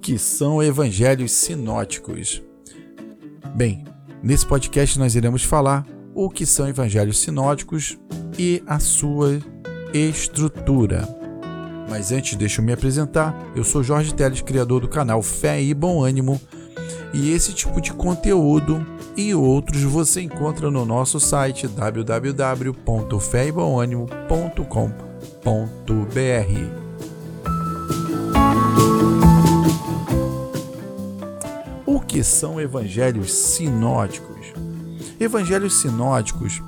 que são evangelhos sinóticos? Bem, nesse podcast nós iremos falar o que são evangelhos sinóticos e a sua estrutura. Mas antes, deixa eu me apresentar. Eu sou Jorge Teles, criador do canal Fé e Bom Ânimo, e esse tipo de conteúdo e outros você encontra no nosso site www.feibonanimo.com.br. que são evangelhos sinóticos? Evangelhos sinóticos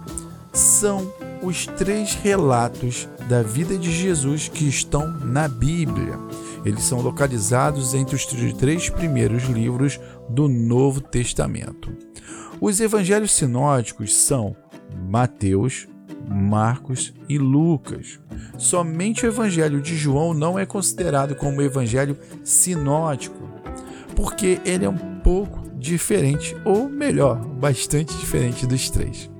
são os três relatos da vida de Jesus que estão na Bíblia. Eles são localizados entre os três primeiros livros do Novo Testamento. Os evangelhos sinóticos são Mateus, Marcos e Lucas. Somente o evangelho de João não é considerado como evangelho sinótico, porque ele é um pouco diferente, ou melhor, bastante diferente dos três.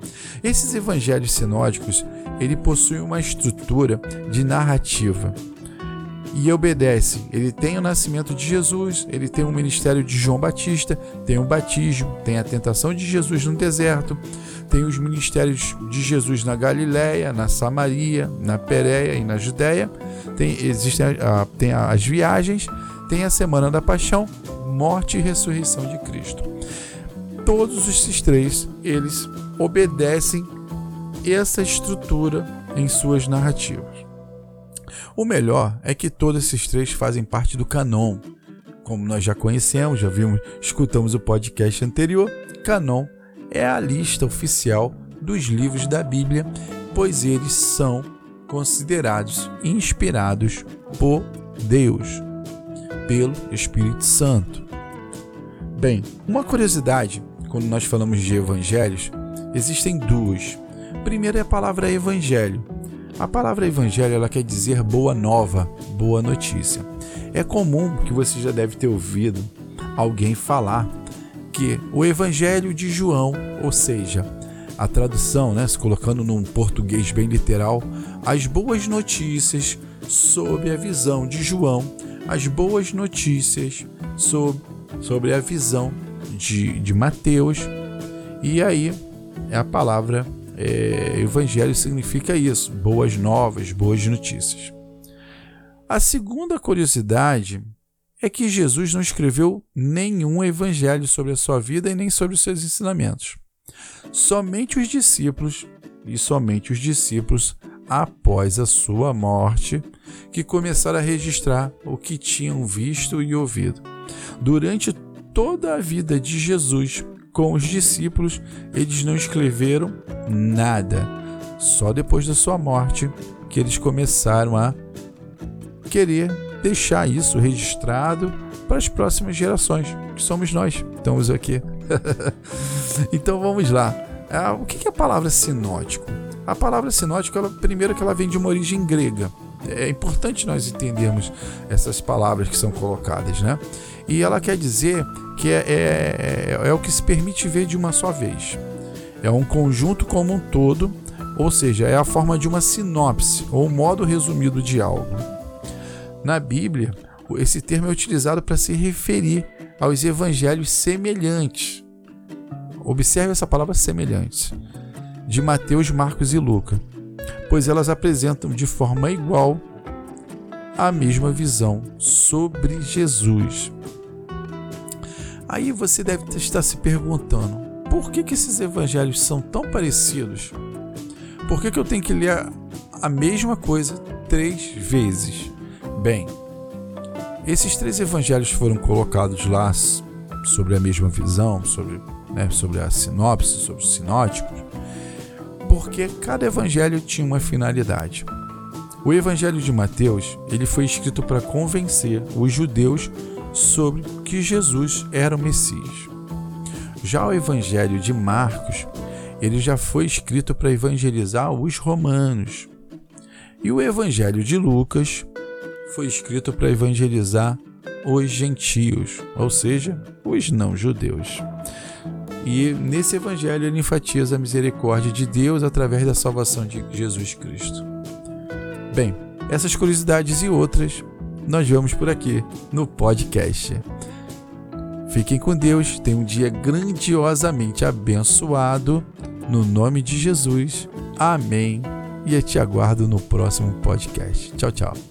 Esses evangelhos sinóticos, ele possui uma estrutura de narrativa e obedece. Ele tem o nascimento de Jesus, ele tem o ministério de João Batista, tem o batismo, tem a tentação de Jesus no deserto, tem os ministérios de Jesus na Galiléia, na Samaria, na Pérea e na Judéia, tem, existem, ah, tem as viagens, tem a Semana da Paixão morte e ressurreição de Cristo. Todos esses três, eles obedecem essa estrutura em suas narrativas. O melhor é que todos esses três fazem parte do canon. Como nós já conhecemos, já vimos, escutamos o podcast anterior, canon é a lista oficial dos livros da Bíblia, pois eles são considerados inspirados por Deus pelo Espírito Santo. Bem, uma curiosidade quando nós falamos de evangelhos, existem duas. Primeiro é a palavra evangelho. A palavra evangelho ela quer dizer boa nova, boa notícia. É comum que você já deve ter ouvido alguém falar que o evangelho de João, ou seja, a tradução, né, se colocando num português bem literal, as boas notícias sob a visão de João as boas notícias sobre, sobre a visão de, de Mateus. E aí é a palavra é, evangelho significa isso: boas novas, boas notícias. A segunda curiosidade é que Jesus não escreveu nenhum evangelho sobre a sua vida e nem sobre os seus ensinamentos. Somente os discípulos, e somente os discípulos após a sua morte, que começaram a registrar o que tinham visto e ouvido. Durante toda a vida de Jesus com os discípulos, eles não escreveram nada. Só depois da sua morte que eles começaram a querer deixar isso registrado para as próximas gerações, que somos nós, estamos aqui. então vamos lá. Ah, o que é a palavra sinótico? A palavra sinótico, ela, primeiro que ela vem de uma origem grega. É importante nós entendermos essas palavras que são colocadas, né? E ela quer dizer que é, é, é, é o que se permite ver de uma só vez. É um conjunto como um todo, ou seja, é a forma de uma sinopse ou um modo resumido de algo. Na Bíblia, esse termo é utilizado para se referir aos evangelhos semelhantes. Observe essa palavra semelhantes de Mateus, Marcos e Lucas, pois elas apresentam de forma igual a mesma visão sobre Jesus. Aí você deve estar se perguntando: por que, que esses evangelhos são tão parecidos? Por que, que eu tenho que ler a mesma coisa três vezes? Bem, esses três evangelhos foram colocados lá sobre a mesma visão, sobre, né, sobre a sinopse, sobre os sinóticos, porque cada evangelho tinha uma finalidade. O evangelho de Mateus, ele foi escrito para convencer os judeus sobre que Jesus era o Messias. Já o evangelho de Marcos, ele já foi escrito para evangelizar os romanos. E o evangelho de Lucas foi escrito para evangelizar os gentios, ou seja, os não judeus. E nesse evangelho ele enfatiza a misericórdia de Deus através da salvação de Jesus Cristo. Bem, essas curiosidades e outras nós vemos por aqui no podcast. Fiquem com Deus, tenham um dia grandiosamente abençoado. No nome de Jesus. Amém. E eu te aguardo no próximo podcast. Tchau, tchau.